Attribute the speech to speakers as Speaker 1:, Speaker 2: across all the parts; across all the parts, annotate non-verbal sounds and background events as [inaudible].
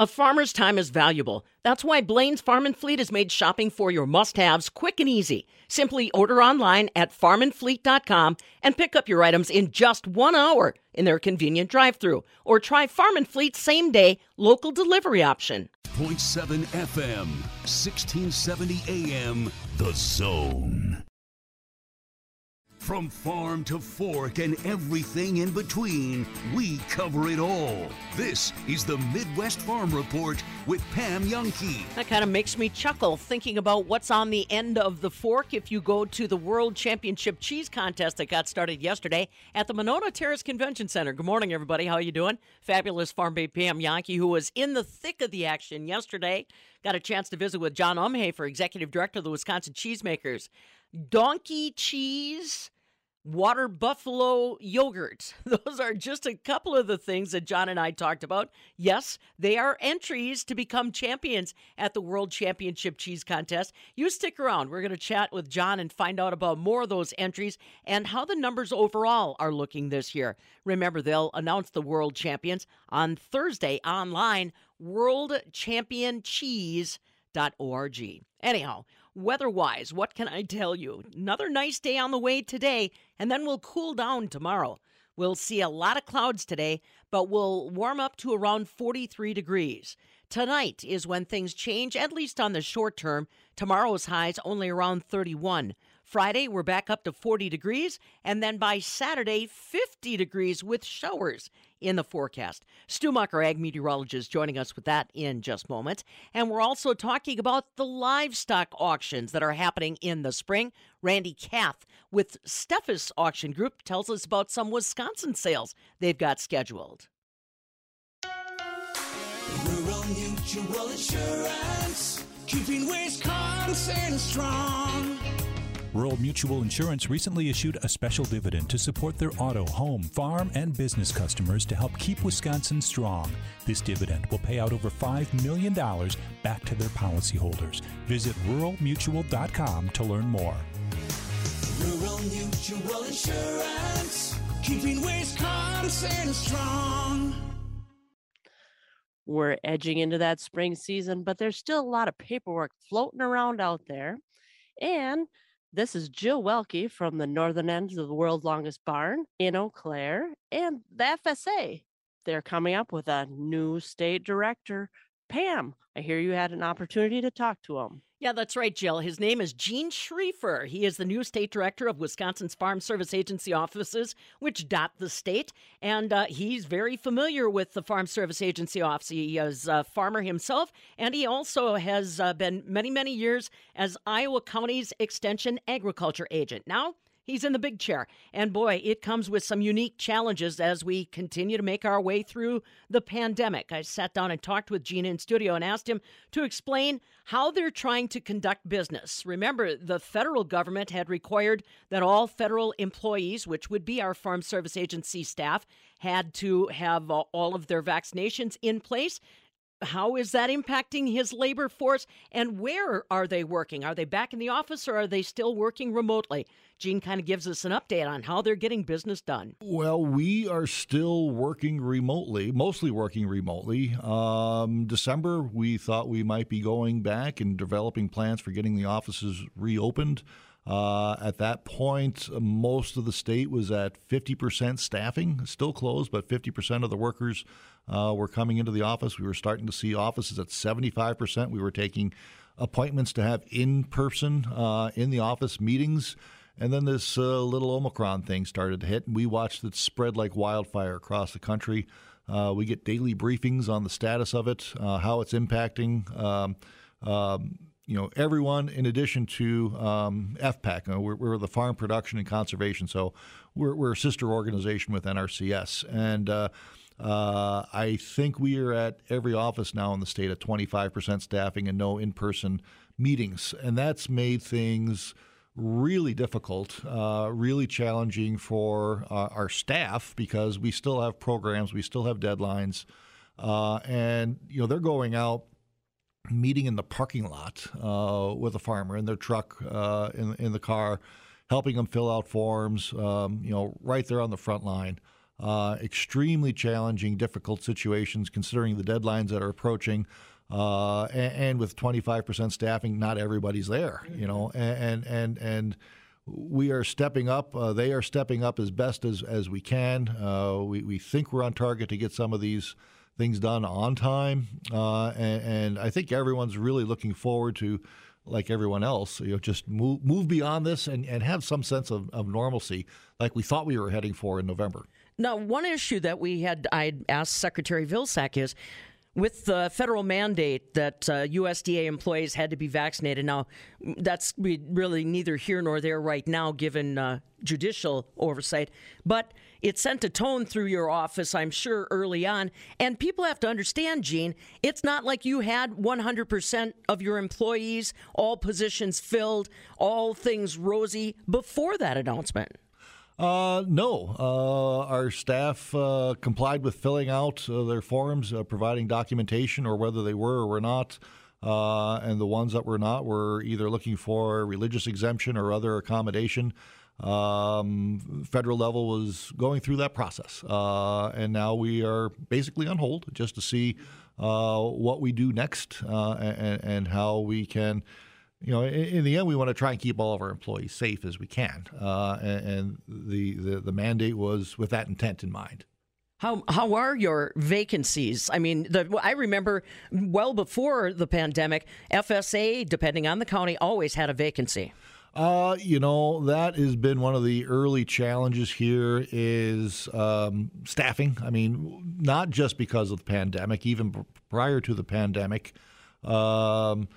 Speaker 1: A farmer's time is valuable. That's why Blaine's Farm and Fleet has made shopping for your must-haves quick and easy. Simply order online at farmandfleet.com and pick up your items in just 1 hour in their convenient drive-through or try Farm and Fleet's same-day local delivery option.
Speaker 2: 0.7 FM, 1670 AM, The Zone. From farm to fork and everything in between, we cover it all. This is the Midwest Farm Report with Pam Jahnke.
Speaker 1: That kind of makes me chuckle thinking about what's on the end of the fork if you go to the World Championship Cheese Contest that got started yesterday at the Monona Terrace Convention Center. Good morning, everybody. How are you doing? Fabulous farm babe Pam Jahnke, who was in the thick of the action yesterday, got a chance to visit with John Umhoefer, Executive Director of the Wisconsin Cheesemakers. Donkey cheese water buffalo yogurt. [laughs] Those are just a couple of the things that John and I talked about. Yes, they are entries to become champions at the World Championship Cheese Contest. You stick around. We're going to chat with John and find out about more of those entries and how the numbers overall are looking this year. Remember, they'll announce the world champions on Thursday online, worldchampioncheese.org. Anyhow, Weather wise, what can I tell you? Another nice day on the way today, and then we'll cool down tomorrow. We'll see a lot of clouds today, but we'll warm up to around 43 degrees. Tonight is when things change, at least on the short term. Tomorrow's highs only around 31. Friday, we're back up to 40 degrees, and then by Saturday, 50 degrees with showers in the forecast. Stu ag meteorologist, joining us with that in just moments. And we're also talking about the livestock auctions that are happening in the spring. Randy Kath with Steffes Auction Group tells us about some Wisconsin sales they've got scheduled.
Speaker 3: Rural Mutual Insurance, keeping Wisconsin strong.
Speaker 4: Rural Mutual Insurance recently issued a special dividend to support their auto, home, farm, and business customers to help keep Wisconsin strong. This dividend will pay out over $5 million back to their policyholders. Visit ruralmutual.com to learn more.
Speaker 3: Rural Mutual Insurance, keeping Wisconsin strong.
Speaker 5: We're edging into that spring season, but there's still a lot of paperwork floating around out there. And this is Jill Welke from the northern end of the world's longest barn in Eau Claire and the FSA. They're coming up with a new state director. Pam, I hear you had an opportunity to talk to him.
Speaker 1: Yeah, that's right, Jill. His name is Gene Schriefer. He is the new state director of Wisconsin's Farm Service Agency offices, which dot the state. And uh, he's very familiar with the Farm Service Agency office. He is a farmer himself, and he also has uh, been many, many years as Iowa County's Extension Agriculture Agent. Now, He's in the big chair. And boy, it comes with some unique challenges as we continue to make our way through the pandemic. I sat down and talked with Gene in studio and asked him to explain how they're trying to conduct business. Remember, the federal government had required that all federal employees, which would be our Farm Service Agency staff, had to have all of their vaccinations in place how is that impacting his labor force and where are they working? Are they back in the office or are they still working remotely? Gene kind of gives us an update on how they're getting business done.
Speaker 6: Well, we are still working remotely, mostly working remotely. Um, December, we thought we might be going back and developing plans for getting the offices reopened. Uh, at that point, most of the state was at 50% staffing, still closed, but 50% of the workers uh, were coming into the office. We were starting to see offices at 75%. We were taking appointments to have in person, uh, in the office meetings. And then this uh, little Omicron thing started to hit, and we watched it spread like wildfire across the country. Uh, we get daily briefings on the status of it, uh, how it's impacting. Um, um, you know, everyone in addition to um, FPAC. You know, we're, we're, the Farm Production and Conservation, so we're, we're a sister organization with NRCS. And uh, uh, I think we are at every office now in the state at 25% staffing and no in person meetings. And that's made things really difficult, uh, really challenging for uh, our staff because we still have programs, we still have deadlines. Uh, and, you know, they're going out meeting in the parking lot uh, with a farmer in their truck uh, in in the car, helping them fill out forms. Um, you know, right there on the front line. Uh, extremely challenging, difficult situations considering the deadlines that are approaching. Uh, and, and, with 25% staffing, not everybody's there, you know, and, and, and, we are stepping up. Uh, they are stepping up as best as, as we can. Uh, we, we think we're on target to get some of these things done on time. Uh, and, and, I think everyone's really looking forward to, like everyone else, you know, just move, move beyond this and, and have some sense of, of normalcy like we thought we were heading for in November.
Speaker 1: Now, one issue that we had, I asked Secretary Vilsack is with the federal mandate that uh, USDA employees had to be vaccinated. Now, that's really neither here nor there right now, given uh, judicial oversight. But it sent a tone through your office, I'm sure, early on. And people have to understand, Gene, it's not like you had 100% of your employees, all positions filled, all things rosy before that announcement.
Speaker 6: Uh, no. Uh, our staff uh, complied with filling out uh, their forms, uh, providing documentation, or whether they were or were not. And the ones that were not were either looking for religious exemption or other accommodation. Um, federal level was going through that process. and now we are basically on hold just to see what we do next and, and how we can you know, in, in, the end, we want to try and keep all of our employees safe as we can, uh, and, and the, the, the mandate was with that intent in mind.
Speaker 1: How how are your vacancies? I mean, the, I remember well before the pandemic, FSA, depending on the county, always had a vacancy.
Speaker 6: Uh, you know, that has been one of the early challenges here is um, staffing. I mean, not just because of the pandemic, even prior to the pandemic. Um,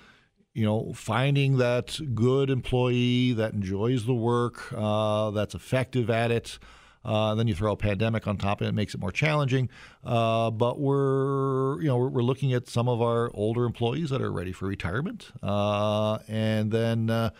Speaker 6: you know, finding that good employee that enjoys the work, uh, that's effective at it. Uh, then you throw a pandemic on top, and it makes it more challenging. Uh, but we're, you know, we're, we're, looking at some of our older employees that are ready for retirement, uh, and then uh,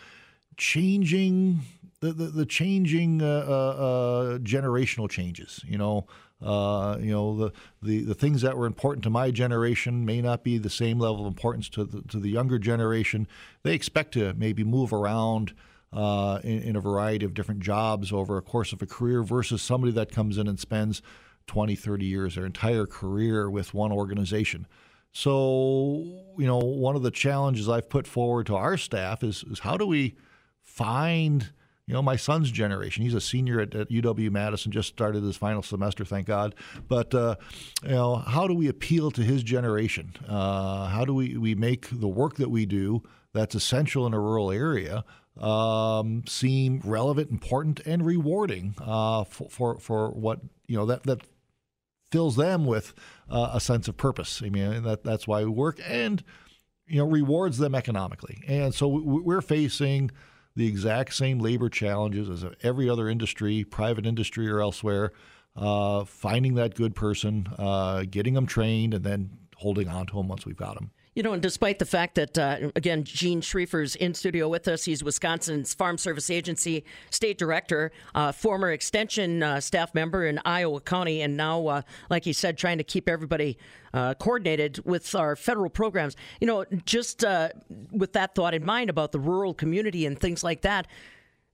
Speaker 6: changing the, the, the changing uh, generational changes. You know, uh, you know, the, the, the things that were important to my generation may not be the same level of importance to the, to the younger generation. They expect to maybe move around uh, in, in, a variety of different jobs over a course of a career versus somebody that comes in and spends 20, 30 years, their entire career with one organization. So, you know, one of the challenges I've put forward to our staff is, is how do we find – you know, my son's generation. He's a senior at, at UW Madison, just started his final semester, thank God. But, uh, you know, how do we appeal to his generation? Uh, how do we, we make the work that we do that's essential in a rural area um, seem relevant, important, and rewarding uh, for, for, for what, you know, that, that fills them with uh, a sense of purpose. I mean, that, that's why we work and, you know, rewards them economically. And so we're facing – the exact same labor challenges as every other industry, private industry or elsewhere. Uh, finding that good person, uh, getting them trained, and then holding on to them once we've got them.
Speaker 1: You know, and despite the fact that, uh, again, Gene Schriefer's in studio with us, he's Wisconsin's Farm Service Agency state director, uh, former extension uh, staff member in Iowa County, and now, uh, like he said, trying to keep everybody uh, coordinated with our federal programs. You know, just uh, with that thought in mind about the rural community and things like that,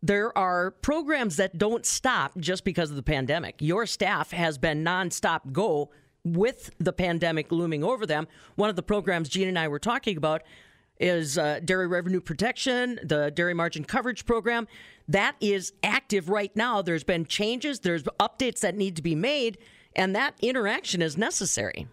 Speaker 1: there are programs that don't stop just because of the pandemic. Your staff has been nonstop go with the pandemic looming over them. One of the programs Gene and I were talking about is uh, Dairy Revenue Protection, the Dairy Margin Coverage Program. That is active right now. There's been changes, there's updates that need to be made, and that interaction is necessary.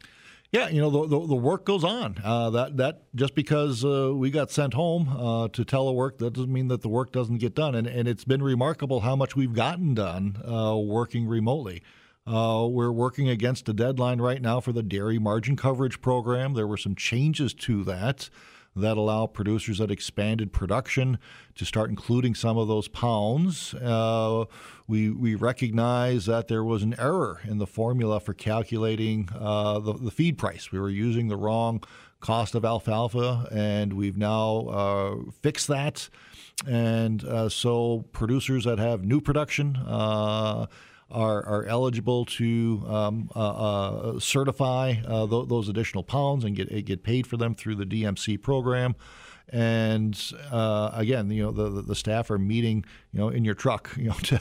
Speaker 6: Yeah, you know the, the, the work goes on. Uh, that that just because uh, we got sent home uh, to telework, that doesn't mean that the work doesn't get done. And and it's been remarkable how much we've gotten done uh, working remotely. Uh, we're working against a deadline right now for the dairy margin coverage program. There were some changes to that that allow producers that expanded production to start including some of those pounds. Uh, we, we recognize that there was an error in the formula for calculating uh, the, the feed price. We were using the wrong cost of alfalfa, and we've now uh, fixed that. And uh, so producers that have new production, uh, are, are eligible to um, uh, uh, certify uh, th- those additional pounds and get get paid for them through the DMC program. And uh, again, you know, the, the staff are meeting, you know, in your truck, [laughs] you know, to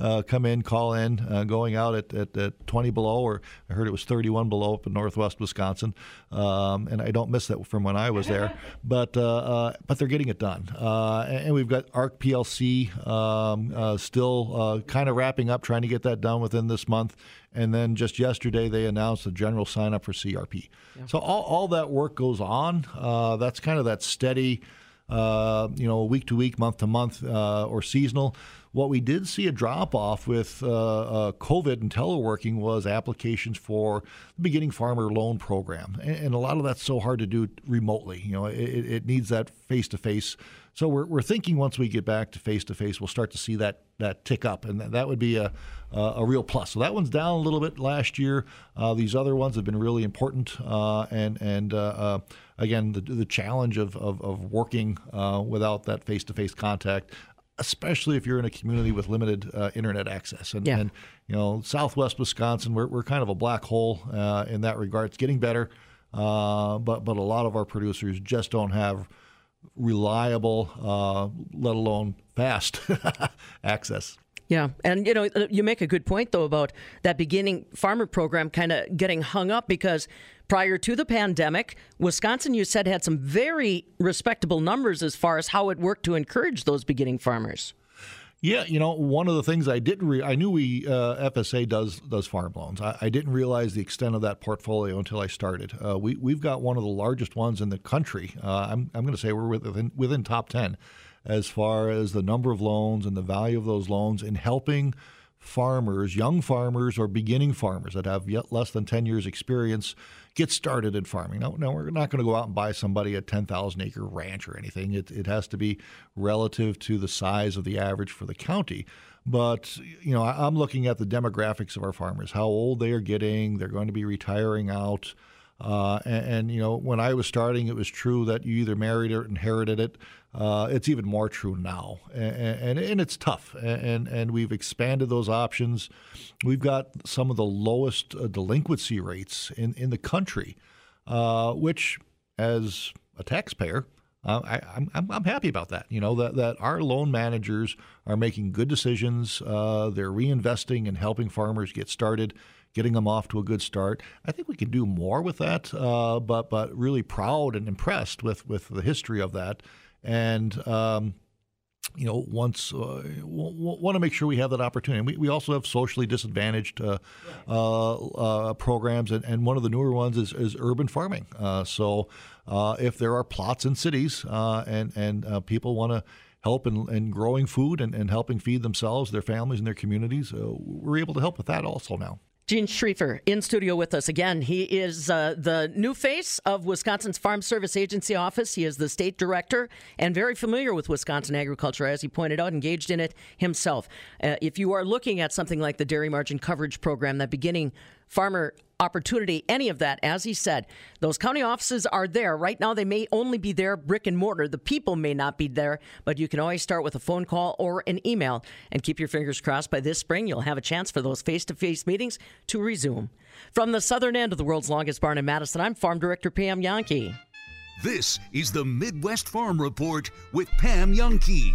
Speaker 6: uh, come in, call in, uh, going out at, at, at, 20 below, or I heard it was 31 below up in northwest Wisconsin. Um, and I don't miss that from when I was there, [laughs] but uh, uh, but they're getting it done. Uh, and we've got ARC PLC um, still kind of wrapping up, trying to get that done within this month. And then just yesterday, they announced a general sign up for CRP. Yeah. So all, all that work goes on. Uh, that's kind of that steady, uh, you know, week to week, month to month, uh, or seasonal. What we did see a drop off with uh, uh, COVID and teleworking was applications for the beginning farmer loan program, and, and, a lot of that's so hard to do remotely. You know, it, it needs that face to face. So we're, we're thinking once we get back to face to face, we'll start to see that that tick up, and that would be a a real plus. So that one's down a little bit last year. Uh, these other ones have been really important, uh, and and uh, again the the challenge of of, of working without that face to face contact especially if you're in a community with limited uh, internet access. And,
Speaker 1: yeah.
Speaker 6: and, you know, Southwest Wisconsin, we're, we're kind of a black hole uh, in that regard. It's getting better, uh, but but a lot of our producers just don't have reliable, uh, let alone fast [laughs] access.
Speaker 1: Yeah, and you know, you make a good point though about that beginning farmer program kind of getting hung up because prior to the pandemic, Wisconsin, you said, had some very respectable numbers as far as how it worked to encourage those beginning farmers.
Speaker 6: Yeah, you know, one of the things I didn't re- I knew we uh, FSA does does farm loans. I, I, didn't realize the extent of that portfolio until I started. Uh, we we've got one of the largest ones in the country. Uh, I'm I'm going to say we're within within top ten as far as the number of loans and the value of those loans in helping farmers, young farmers or beginning farmers that have yet less than 10 years experience get started in farming. Now, now we're not going to go out and buy somebody a 10,000 acre ranch or anything. It, it has to be relative to the size of the average for the county. But, you know, I'm looking at the demographics of our farmers, how old they are getting, they're going to be retiring out. Uh, and, and, you know, when I was starting, it was true that you either married or inherited it. Uh, it's even more true now, and, and, and it's tough. And, and we've expanded those options. We've got some of the lowest uh, delinquency rates in, in the country, uh, which, as a taxpayer, uh, I, am I'm, I'm happy about that. You know that that our loan managers are making good decisions. Uh, they're reinvesting and helping farmers get started getting them off to a good start. I think we can do more with that, uh, but but really proud and impressed with with the history of that, and. Um, you know, once uh, want to make sure we have that opportunity. We, we also have socially disadvantaged uh, uh, uh, programs, and, and one of the newer ones is, is urban farming. Uh, so, uh, if there are plots in cities and and people want to help in, in growing food and, and helping feed themselves, their families, and their communities, we're able to help with that also now.
Speaker 1: Gene Schriefer in studio with us again. He is uh, the new face of Wisconsin's Farm Service Agency office. He is the state director and very familiar with Wisconsin agriculture, as he pointed out, engaged in it himself. Uh, if you are looking at something like the Dairy Margin Coverage Program, that beginning farmer opportunity, any of that. As he said, those county offices are there. Right now, they may only be there brick and mortar. The people may not be there, but you can always start with a phone call or an email and keep your fingers crossed by this spring you'll have a chance for those face to face meetings to resume. From the southern end of the world's longest barn in Madison, I'm Farm Director Pam Jahnke.
Speaker 2: This is the Midwest Farm Report with Pam Jahnke.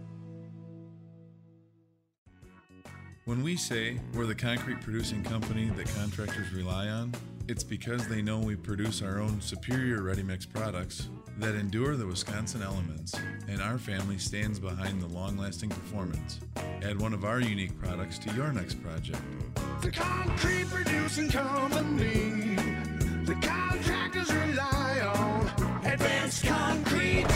Speaker 7: When we say we're the concrete producing company that contractors rely on, it's because they know we produce our own superior ready mix products that endure the Wisconsin elements, and our family stands behind the long lasting performance. Add one of our unique products to your next project.
Speaker 8: The concrete producing company, the contractors rely on advanced concrete.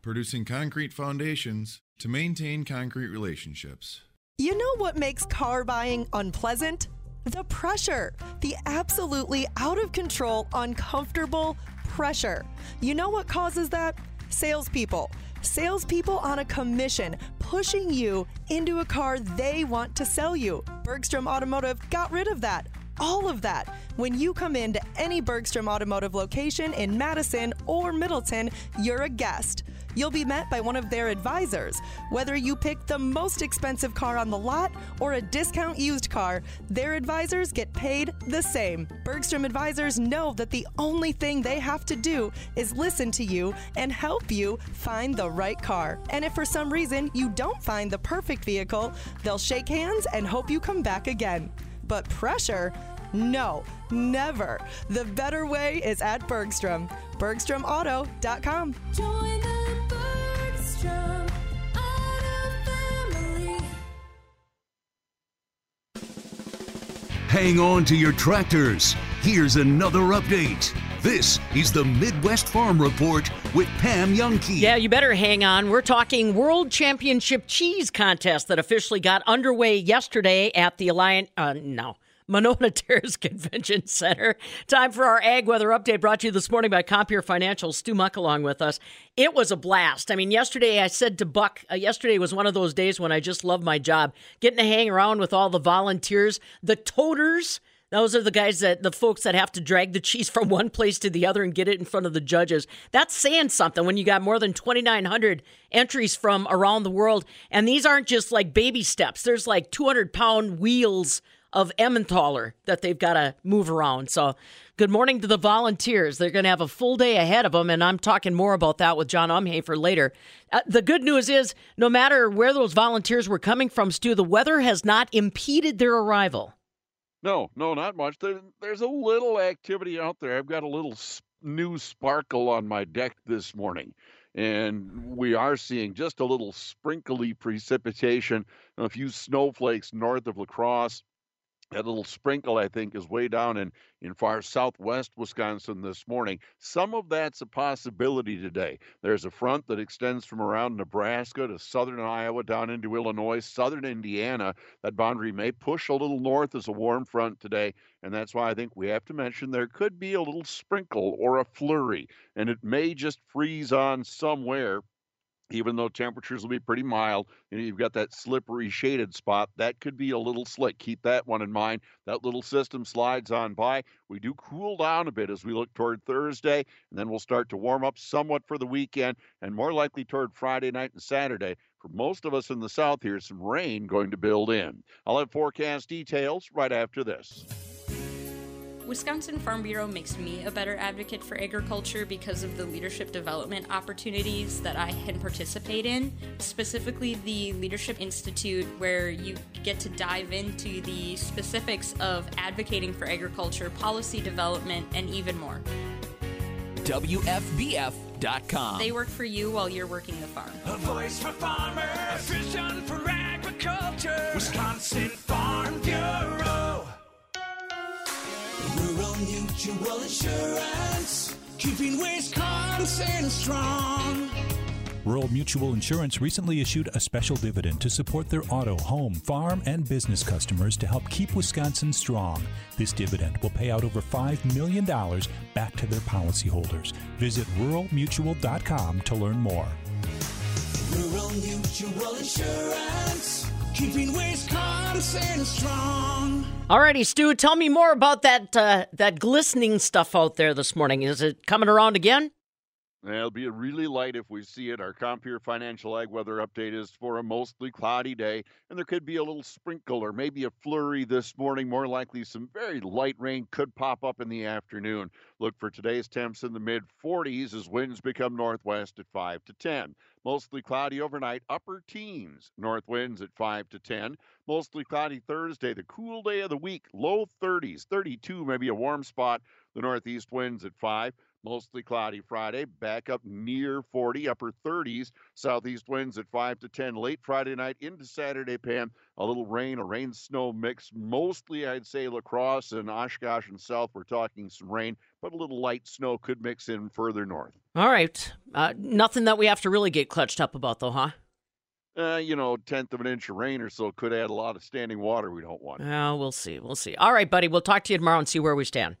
Speaker 7: Producing concrete foundations to maintain concrete relationships.
Speaker 9: You know what makes car buying unpleasant? The pressure, the absolutely out of control, uncomfortable pressure. You know what causes that? Salespeople. Salespeople on a commission pushing you into a car they want to sell you. Bergstrom Automotive got rid of that. All of that. When you come into any Bergstrom Automotive location in Madison or Middleton, you're a guest. You'll be met by one of their advisors. Whether you pick the most expensive car on the lot or a discount used car, their advisors get paid the same. Bergstrom advisors know that the only thing they have to do is listen to you and help you find the right car. And if for some reason you don't find the perfect vehicle, they'll shake hands and hope you come back again. But pressure? No, never. The better way is at Bergstrom. BergstromAuto.com.
Speaker 2: Hang on to your tractors. Here's another update. This is the Midwest Farm Report with Pam Jahnke.
Speaker 1: Yeah, you better hang on. We're talking World Championship Cheese Contest that officially got underway yesterday at the Alliance. Uh, no. Monona [laughs] Terrace Convention Center. Time for our ag weather update brought to you this morning by Compeer Financial. Stu Muck along with us. It was a blast. I mean, yesterday I said to Buck, uh, yesterday was one of those days when I just love my job. Getting to hang around with all the volunteers, the toters. Those are the guys that the folks that have to drag the cheese from one place to the other and get it in front of the judges. That's saying something when you got more than 2,900 entries from around the world. And these aren't just like baby steps, there's like 200 pound wheels of Emmentaler that they've got to move around. So, good morning to the volunteers. They're going to have a full day ahead of them, and I'm talking more about that with John Umhoefer later. Uh, the good news is, no matter where those volunteers were coming from, Stu, the weather has not impeded their arrival.
Speaker 10: No, no, not much. There, there's a little activity out there. I've got a little new sparkle on my deck this morning, and we are seeing just a little sprinkly precipitation, a few snowflakes north of La Crosse. That little sprinkle, I think, is way down in, in far southwest Wisconsin this morning. Some of that's a possibility today. There's a front that extends from around Nebraska to southern Iowa down into Illinois, southern Indiana. That boundary may push a little north as a warm front today, and that's why I think we have to mention there could be a little sprinkle or a flurry, and it may just freeze on somewhere even though temperatures will be pretty mild, you know, you've got that slippery shaded spot. That could be a little slick. Keep that one in mind. That little system slides on by. We do cool down a bit as we look toward Thursday, and then we'll start to warm up somewhat for the weekend, and more likely toward Friday night and Saturday. For most of us in the south here, some rain going to build in. I'll have forecast details right after this.
Speaker 11: Wisconsin Farm Bureau makes me a better advocate for agriculture because of the leadership development opportunities that I can participate in, specifically the Leadership Institute, where you get to dive into the specifics of advocating for agriculture, policy development, and even more.
Speaker 12: WFBF.com.
Speaker 11: They work for you while you're working the farm.
Speaker 3: A voice for farmers, a vision for agriculture. Wisconsin Farm Bureau. Mutual Insurance, keeping Wisconsin strong.
Speaker 4: Rural Mutual Insurance recently issued a special dividend to support their auto, home, farm, and business customers to help keep Wisconsin strong. This dividend will pay out over $5 million back to their policyholders. Visit ruralmutual.com to learn more.
Speaker 3: Rural Mutual Insurance, keeping Wisconsin strong.
Speaker 1: Alrighty, Stu, tell me more about that uh, that glistening stuff out there this morning. Is it coming around again?
Speaker 10: It'll be really light if we see it. Our Compeer Financial Ag weather update is for a mostly cloudy day, and there could be a little sprinkle or maybe a flurry this morning. More likely, some very light rain could pop up in the afternoon. Look for today's temps in the mid 40s as winds become northwest at 5 to 10. Mostly cloudy overnight, upper teens. North winds at 5 to 10. Mostly cloudy Thursday, the cool day of the week, low 30s, 32, maybe a warm spot. The northeast winds at 5. Mostly cloudy Friday, back up near 40, upper 30s. Southeast winds at 5 to 10 late Friday night into Saturday, Pam. A little rain, a rain snow mix. Mostly, I'd say, La Crosse and Oshkosh and South, we're talking some rain, but a little light snow could mix in further north.
Speaker 1: All right. Uh, nothing that we have to really get clutched up about, though, huh?
Speaker 10: uh, you know, tenth of an inch of rain or so could add a lot of standing water we don't want.
Speaker 1: Well, we'll see. We'll see. All right, buddy. We'll talk to you tomorrow and see where we stand.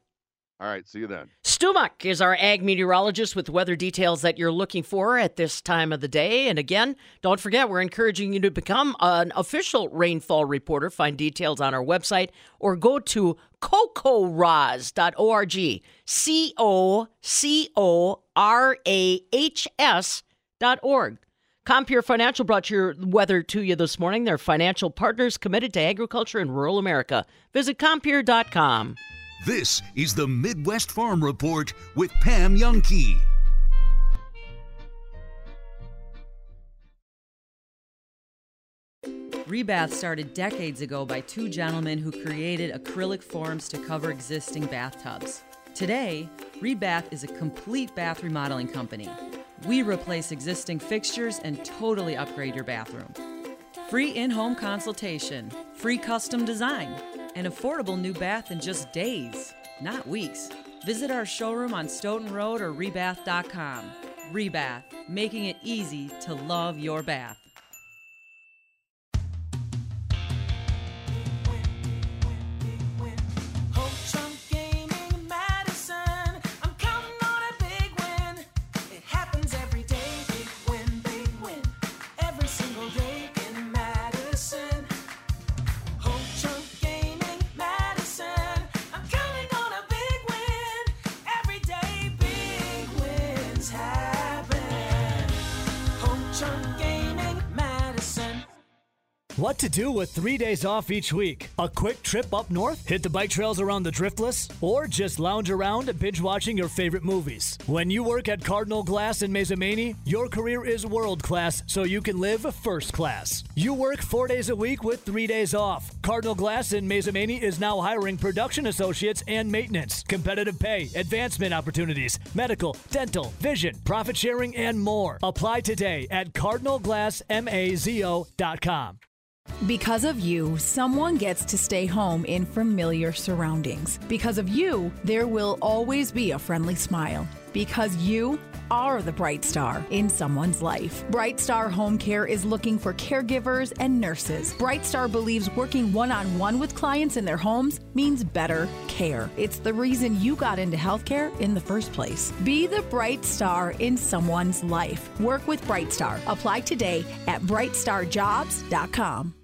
Speaker 10: All right, see you then.
Speaker 1: Stu Muck is our ag meteorologist with weather details that you're looking for at this time of the day. And again, don't forget, we're encouraging you to become an official rainfall reporter. Find details on our website or go to cocorahs.org. C O C O R A H S dot org. Compeer Financial brought your weather to you this morning. They're financial partners committed to agriculture in rural America. Visit Compeer.com.
Speaker 2: This is the Midwest Farm Report with Pam Jahnke.
Speaker 13: Rebath started decades ago by two gentlemen who created acrylic forms to cover existing bathtubs. Today, Rebath is a complete bath remodeling company. We replace existing fixtures and totally upgrade your bathroom. Free in home consultation, free custom design, an affordable new bath in just days, not weeks. Visit our showroom on Stoughton Road or rebath.com. Rebath, making it easy to love your bath.
Speaker 14: What to do with three days off each week? A quick trip up north? Hit the bike trails around the Driftless? Or just lounge around binge watching your favorite movies? When you work at Cardinal Glass in Mazomanie, your career is world class, so you can live first class. You work four days a week with three days off. Cardinal Glass in Mazomanie is now hiring production associates and maintenance, competitive pay, advancement opportunities, medical, dental, vision, profit sharing, and more. Apply today at cardinalglassmazo.com.
Speaker 15: Because of you, someone gets to stay home in familiar surroundings. Because of you, there will always be a friendly smile. Because you are the bright star in someone's life. Bright Star Home Care is looking for caregivers and nurses. Bright Star believes working one on one with clients in their homes means better care. It's the reason you got into healthcare in the first place. Be the bright star in someone's life. Work with Bright Star. Apply today at brightstarjobs.com.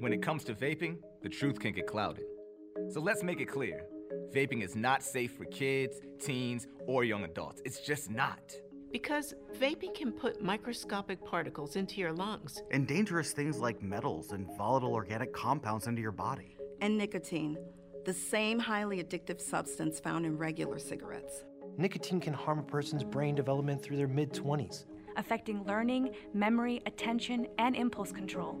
Speaker 16: When it comes to vaping, the truth can get clouded. So let's make it clear vaping is not safe for kids, teens, or young adults. It's just not.
Speaker 17: Because vaping can put microscopic particles into your lungs.
Speaker 18: and dangerous things like metals and volatile organic compounds into your body.
Speaker 19: and nicotine, the same highly addictive substance found in regular cigarettes.
Speaker 20: Nicotine can harm a person's brain development through their mid 20s.
Speaker 21: affecting learning, memory, attention, and impulse control,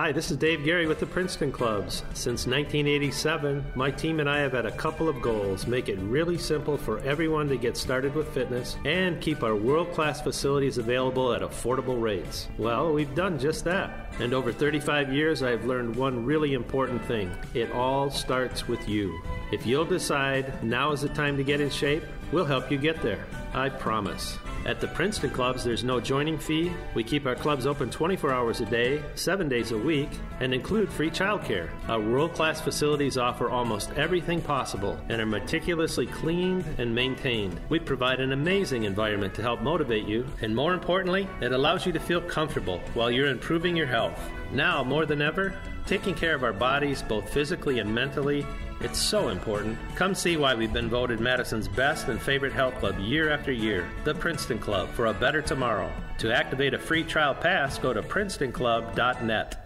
Speaker 22: Hi, this is Dave Gary with the Princeton Clubs. Since 1987, my team and I have had a couple of goals make it really simple for everyone to get started with fitness and keep our world class facilities available at affordable rates. Well, we've done just that. And over 35 years, I've learned one really important thing it all starts with you. If you'll decide now is the time to get in shape, we'll help you get there. I promise. At the Princeton Clubs, there's no joining fee. We keep our clubs open 24 hours a day, 7 days a week, and include free childcare. Our world class facilities offer almost everything possible and are meticulously cleaned and maintained. We provide an amazing environment to help motivate you, and more importantly, it allows you to feel comfortable while you're improving your health. Now, more than ever, taking care of our bodies, both physically and mentally, it's so important. Come see why we've been voted Madison's best and favorite health club year after year, the Princeton Club, for a better tomorrow. To activate a free trial pass, go to princetonclub.net.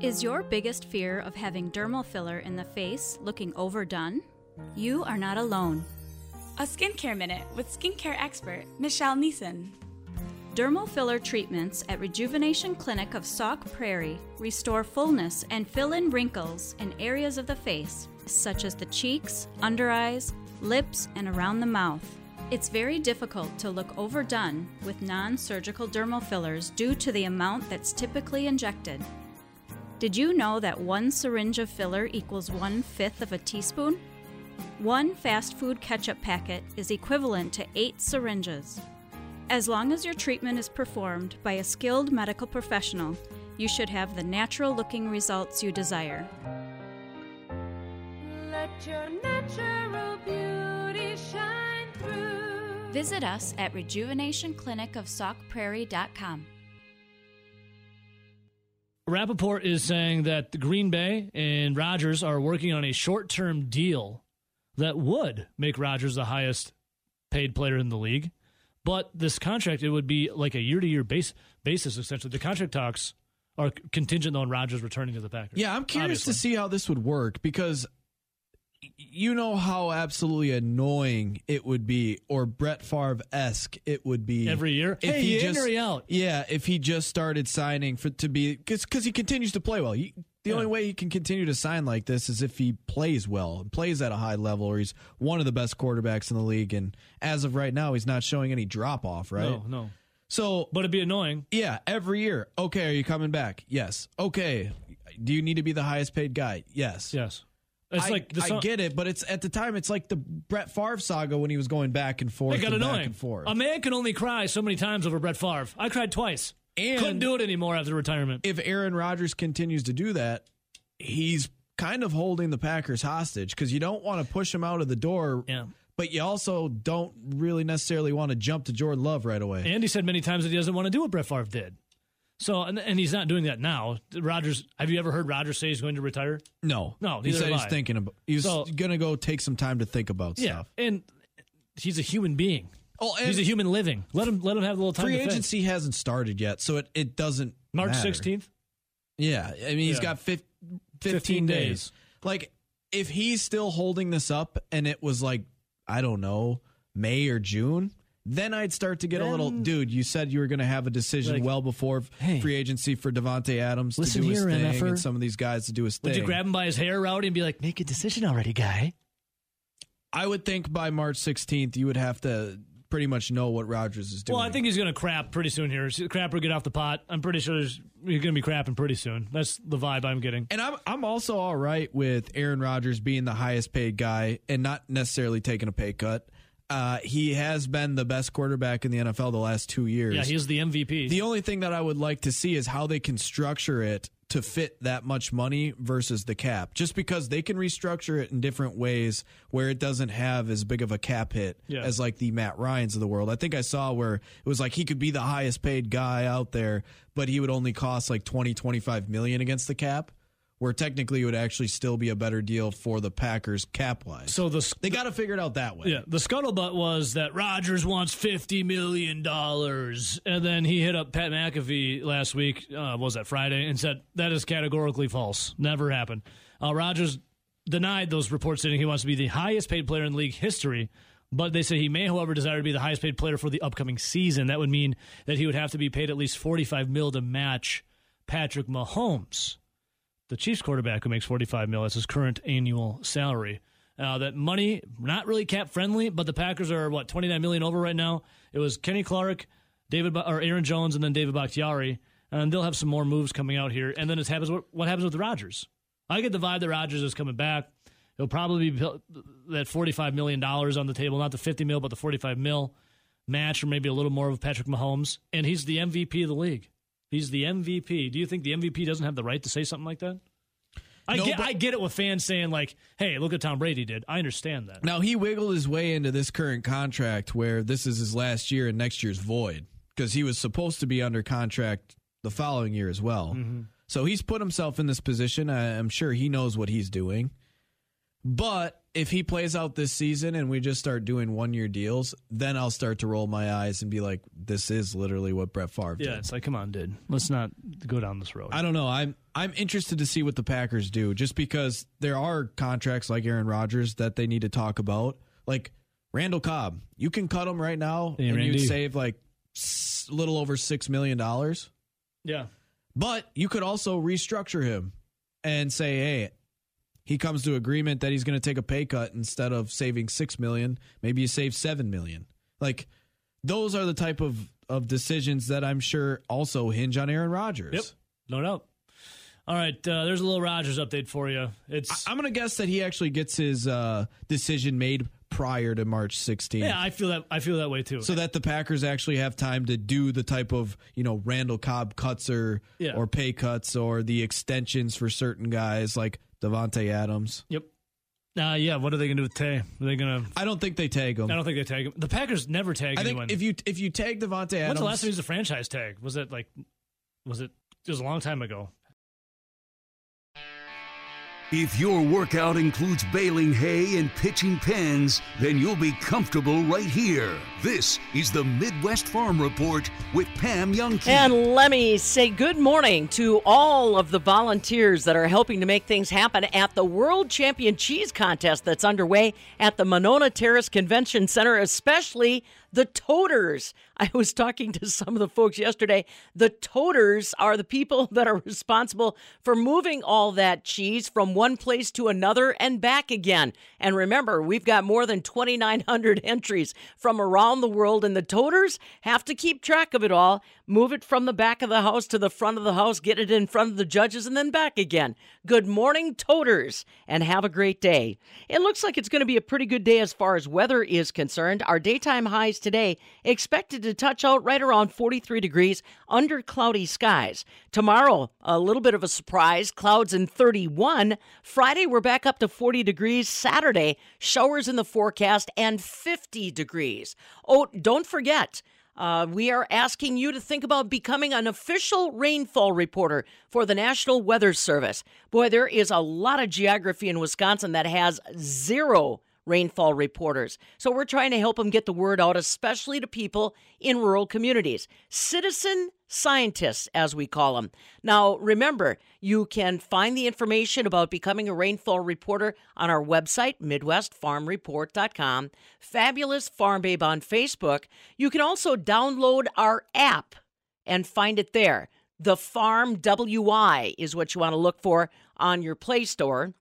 Speaker 23: Is your biggest fear of having dermal filler in the face looking overdone? You are not alone.
Speaker 24: A skincare minute with skincare expert Michelle Neeson.
Speaker 23: Dermal filler treatments at Rejuvenation Clinic of Sauk Prairie restore fullness and fill in wrinkles in areas of the face, such as the cheeks, under eyes, lips, and around the mouth. It's very difficult to look overdone with non surgical dermal fillers due to the amount that's typically injected. Did you know that one syringe of filler equals one fifth of a teaspoon? One fast food ketchup packet is equivalent to eight syringes. As long as your treatment is performed by a skilled medical professional, you should have the natural looking results you desire.
Speaker 3: Let your natural beauty shine through.
Speaker 23: Visit us at rejuvenationclinicofsaukprairie.com.
Speaker 14: Rapoport is saying that the Green Bay and Rodgers are working on a short term deal that would make Rodgers the highest paid player in the league. But this contract, it would be like a year to year base basis, essentially. The contract talks are contingent on Rodgers returning to the Packers.
Speaker 25: Yeah, I'm curious
Speaker 14: obviously.
Speaker 25: to see how this would work because you know how absolutely annoying it would be, or Brett Favre esque it would be
Speaker 14: Every year? Hey, you in or out?
Speaker 25: Yeah, if he just started signing for to be because he continues to play well. You, the only way he can continue to sign like this is if he plays well and plays at a high level, or he's one of the best quarterbacks in the league. And as of right now, he's not showing any drop off. Right?
Speaker 14: No, no.
Speaker 25: So,
Speaker 14: but it'd be annoying.
Speaker 25: Yeah, every year. Okay, are you coming back? Yes. Okay. Do you need to be the highest paid guy? Yes.
Speaker 14: Yes. It's
Speaker 25: I,
Speaker 14: like the
Speaker 25: I get it, but it's at the time it's like the Brett Favre saga when he was going back and forth,
Speaker 14: It got annoying.
Speaker 25: and forth.
Speaker 14: A man can only cry so many times over Brett Favre. I cried twice.
Speaker 25: And
Speaker 14: Couldn't do it anymore after retirement.
Speaker 25: If Aaron Rodgers continues to do that, he's kind of holding the Packers hostage because you don't want to push him out of the door.
Speaker 14: Yeah.
Speaker 25: But you also don't really necessarily want to jump to Jordan Love right away.
Speaker 14: Andy said many times that he doesn't want to do what Brett Favre did. So, and, and he's not doing that now. Rodgers, have you ever heard Rodgers say he's going to retire?
Speaker 25: No,
Speaker 14: No,
Speaker 25: he said he's
Speaker 14: I.
Speaker 25: thinking about. He's
Speaker 14: So-
Speaker 25: gonna go take some time to think about
Speaker 14: Yeah,
Speaker 25: stuff.
Speaker 14: and he's a human being.
Speaker 25: Oh,
Speaker 14: he's a human living. Let him let him have a little time.
Speaker 25: Free
Speaker 14: to think.
Speaker 25: agency hasn't started yet, so it, it doesn't
Speaker 14: March 16th?
Speaker 25: Yeah, I mean he's
Speaker 14: Yeah.
Speaker 25: got fif- 15,
Speaker 14: 15
Speaker 25: days.
Speaker 14: days.
Speaker 25: Like if he's still holding this up and it was like I don't know May or June, then I'd start to get a little. Dude, you said you were going to have a decision
Speaker 14: Like,
Speaker 25: well before
Speaker 14: hey,
Speaker 25: free agency for Davante Adams to
Speaker 14: listen
Speaker 25: do his
Speaker 14: here,
Speaker 25: thing
Speaker 14: MFer.
Speaker 25: and some of these guys to do his thing.
Speaker 14: Would you grab him by his hair, Rowdy, and be like, "Make a decision already, guy"?
Speaker 25: I would think by March 16th you would have to pretty much know what Rodgers is doing.
Speaker 14: Well, I think he's going to crap pretty soon here. Crap or get off the pot. I'm pretty sure he's going to be crapping pretty soon. That's the vibe I'm getting.
Speaker 25: And I'm I'm also all right with Aaron Rodgers being the highest paid guy and not necessarily taking a pay cut. Uh, he has been the best quarterback in the NFL the last two years.
Speaker 14: Yeah, he's the MVP.
Speaker 25: The only thing that I would like to see is how they can structure it to fit that much money versus the cap. Just because they can restructure it in different ways where it doesn't have as big of a cap hit
Speaker 14: Yeah.
Speaker 25: as like the Matt Ryans of the world. I think I saw where it was like he could be the highest paid guy out there, but he would only cost like 20, 25 million against the cap. Where technically it would actually still be a better deal for the Packers cap wise.
Speaker 14: So the
Speaker 25: they got to figure it out that way.
Speaker 14: Yeah, the scuttlebutt was that Rodgers wants fifty million dollars, and then he hit up Pat McAfee last week. Uh, was that Friday? And said that is categorically false. Never happened. Uh, Rodgers denied those reports, saying he wants to be the highest paid player in league history. But they say he may, however, desire to be the highest paid player for the upcoming season. That would mean that he would have to be paid at least forty-five mil to match Patrick Mahomes the Chiefs quarterback who makes 45 mil. That's his current annual salary. Uh, that money not really cap friendly, but the Packers are what 29 million over right now. It was Kenny Clark, David or Aaron Jones, and then David Bakhtiari, and they'll have some more moves coming out here. And then it happens. What happens with Rodgers? I get the vibe that Rodgers is coming back. He'll probably be that 45 million dollars on the table, not the 50 mil, but the 45 mil match, or maybe a little more of Patrick Mahomes, and he's the MVP of the league. He's the MVP. Do you think the MVP doesn't have the right to say something like that? I
Speaker 25: No,
Speaker 14: get,
Speaker 25: but-
Speaker 14: I get it with fans saying like, "Hey, look what Tom Brady did." I understand that.
Speaker 25: Now he wiggled his way into this current contract where this is his last year and next year's void because he was supposed to be under contract the following year as well.
Speaker 14: Mm-hmm.
Speaker 25: So he's put himself in this position. I, I'm sure he knows what he's doing. But if he plays out this season and we just start doing one year deals, then I'll start to roll my eyes and be like, this is literally what Brett Favre did.
Speaker 14: Yeah, it's like, come on, dude. Let's not go down this road.
Speaker 25: I don't know. I'm I'm interested to see what the Packers do, just because there are contracts like Aaron Rodgers that they need to talk about. Like Randall Cobb, you can cut him right now, and
Speaker 14: Randy.
Speaker 25: you'd save like a little over six million dollars.
Speaker 26: Yeah.
Speaker 25: But you could also restructure him and say, hey, he comes to agreement that he's going to take a pay cut instead of saving six million. Maybe you save seven million. Like those are the type of of decisions that I'm sure also hinge on Aaron Rodgers.
Speaker 26: Yep. No doubt. All right, uh, there's a little Rodgers update for you. It's
Speaker 25: I'm going to guess that he actually gets his uh, decision made prior to March 16th.
Speaker 26: yeah, I feel that I feel that way too.
Speaker 25: so that the Packers actually have time to do the type of you know Randall Cobb cuts or
Speaker 26: Yeah.
Speaker 25: or pay cuts or the extensions for certain guys like Davante Adams.
Speaker 26: Yep. Uh, yeah, what are they going to do with Tay? Are they going to?
Speaker 25: I don't think they tag him.
Speaker 26: I don't think they tag him. The Packers never tag
Speaker 25: I think
Speaker 26: anyone.
Speaker 25: if you if you tag Davante Adams,
Speaker 26: When's the last time he was a franchise tag? Was it like? Was it? It was a long time ago.
Speaker 27: If your workout includes baling hay and pitching pens, then you'll be comfortable right here. This is the Midwest Farm Report with Pam Jahnke.
Speaker 1: And let me say good morning to all of the volunteers that are helping to make things happen at the World Champion Cheese Contest that's underway at the Monona Terrace Convention Center, especially the toters. [laughs] I was talking to some of the folks yesterday. The toters are the people [laughs] that are responsible for moving all that cheese from one place to another and back again. And remember, we've got more than 2,900 [laughs] entries from around the world, and the toters have to keep track of it all, move it from the back of the house to the front of the house, get it in front of the judges, and then back again. Good morning, toters, and have a great day. It looks like it's going to be a pretty good day as far as weather is concerned. Our daytime highs today expected to touch out right around 43 degrees under cloudy skies. Tomorrow, a little bit of a surprise, clouds in 31. Friday, we're back up to 40 degrees. Saturday, showers in the forecast and 50 degrees. Oh, don't forget, uh, we are asking you to think about becoming an official rainfall reporter for the National Weather Service. Boy, there is a lot of geography in Wisconsin that has zero rainfall reporters. So we're trying to help them get the word out, especially to people in rural communities. Citizen scientists, as we call them. Now, remember, you can find the information about becoming a rainfall reporter on our website, MidwestFarmReport.com, Fabulous Farm Babe on Facebook. You can also download our app and find it there. The Farm WI is what you want to look for on your Play Store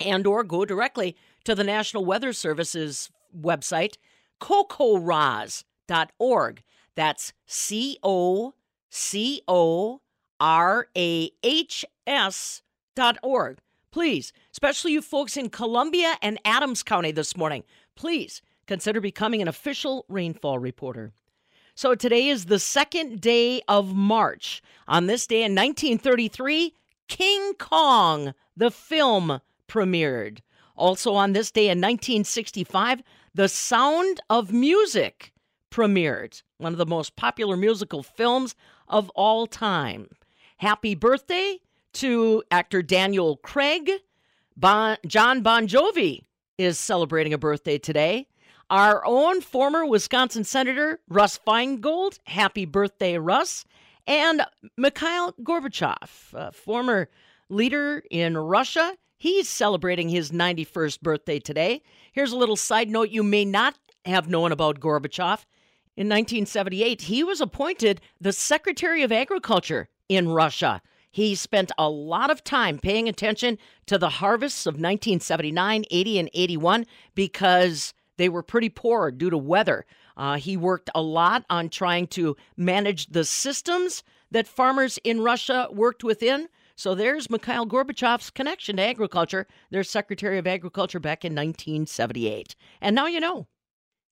Speaker 1: and or go directly to the National Weather Service's website, cocorahs.org. That's C O C O R A H S dot org. Please, especially you folks in Columbia and Adams County this morning, please consider becoming an official rainfall reporter. So today is the second day of March. On this day in 1933, King Kong, the film, premiered. Also on this day in 1965, The Sound of Music premiered, one of the most popular musical films of all time. Happy birthday to actor Daniel Craig. Bon, Jon Bon Jovi is celebrating a birthday today. Our own former Wisconsin Senator Russ Feingold, happy birthday, Russ. And Mikhail Gorbachev, former leader in Russia, he's celebrating his 91st birthday today. Here's a little side note you may not have known about Gorbachev. In 1978, he was appointed the Secretary of Agriculture in Russia. He spent a lot of time paying attention to the harvests of 1979, 80, and 81 because they were pretty poor due to weather. Uh, he worked a lot on trying to manage the systems that farmers in Russia worked within. So there's Mikhail Gorbachev's connection to agriculture, their Secretary of Agriculture back in 1978. And now you know.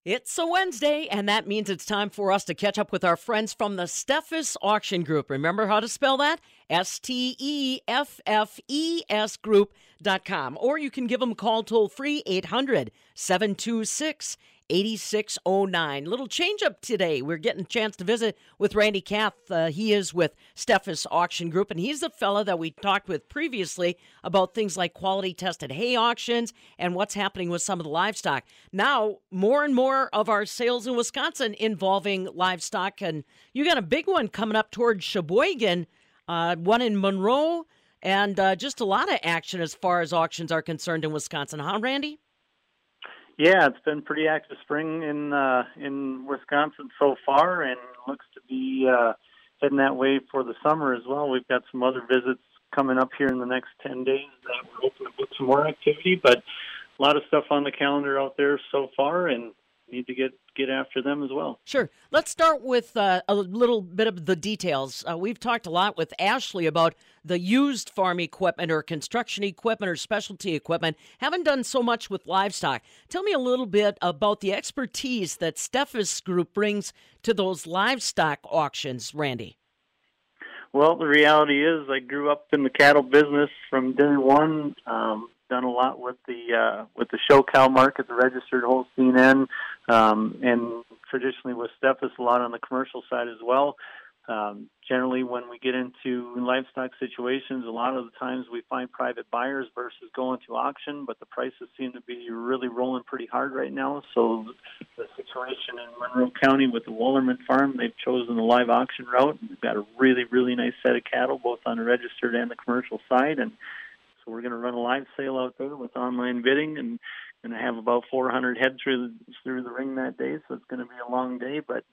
Speaker 1: It's a Wednesday, and that means it's time for us to catch up with our friends from the Steffes Auction Group. Remember how to spell that? S T E F F E S Group.com. Or you can give them a call toll free 800 726 8609. Little change up today. We're getting a chance to visit with Randy Kath. Uh, he is with Steffes Auction Group, and he's the fella that we talked with previously about things like quality tested hay auctions and what's happening with some of the livestock. Now, more and more of our sales in Wisconsin involving livestock, and you got a big one coming up towards Sheboygan, uh, one in Monroe, and uh, just a lot of action as far as auctions are concerned in Wisconsin, huh, Randy?
Speaker 28: Yeah, it's been pretty active spring in uh, in Wisconsin so far, and looks to be uh, heading that way for the summer as well. We've got some other visits coming up here in the next ten days that we're hoping to book some more activity, but a lot of stuff on the calendar out there so far, and need to get get after them as well.
Speaker 1: Sure. Let's start with uh, a little bit of the details. Uh, we've talked a lot with Ashley about the used farm equipment or construction equipment or specialty equipment. Haven't done so much with livestock. Tell me a little bit about the expertise that Steffes Group brings to those livestock auctions, Randy.
Speaker 28: Well, the reality is, I grew up in the cattle business from day one. Um, done a lot with the uh, with the show cow market, the registered Holstein N, um, and traditionally with Steffes a lot on the commercial side as well. Um, generally, when we get into livestock situations, a lot of the times we find private buyers versus going to auction, but the prices seem to be really rolling pretty hard right now. So, the situation in Monroe County with the Wallerman Farm, they've chosen the live auction route. We've got a really, really nice set of cattle, both on the registered and the commercial side, and so we're going to run a live sale out there with online bidding, and going to have about 400 head through the, through the ring that day. So it's going to be a long day, but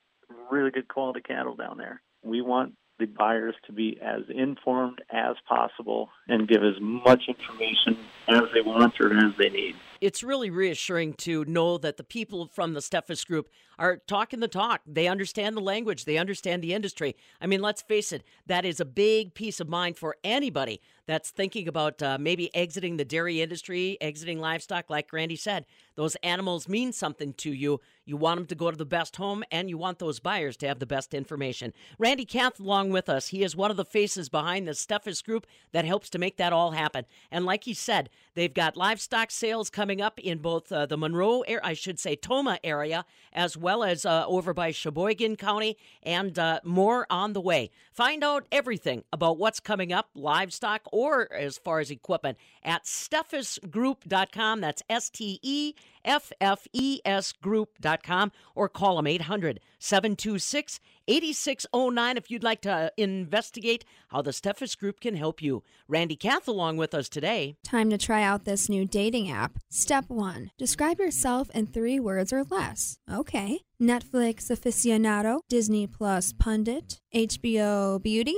Speaker 28: really good quality cattle down there. We want the buyers to be as informed as possible and give as much information as they want or as they need.
Speaker 1: It's really reassuring to know that the people from the Steffes Group are talking the talk. They understand the language, they understand the industry. I mean, let's face it, that is a big piece of mind for anybody that's thinking about uh, maybe exiting the dairy industry, exiting livestock. Like Randy said, those animals mean something to you. You want them to go to the best home, and you want those buyers to have the best information. Randy Kath, along with us, he is one of the faces behind the Steffes Group that helps to make that all happen. And like he said, they've got livestock sales coming up in both uh, the Monroe, I should say, Tomah area, as well as uh, over by Sheboygan County, and uh, more on the way. Find out everything about what's coming up, livestock or as far as equipment, at steffesgroup.com. That's S T E F F E S group.com or call them 800 726 8609 if you'd like to uh, investigate how the Steffes Group can help you. Randy Kath along with us today.
Speaker 15: Time to try out this new dating app. Step 1 Describe yourself in three words or less. Okay. Netflix aficionado, Disney Plus pundit, HBO beauty.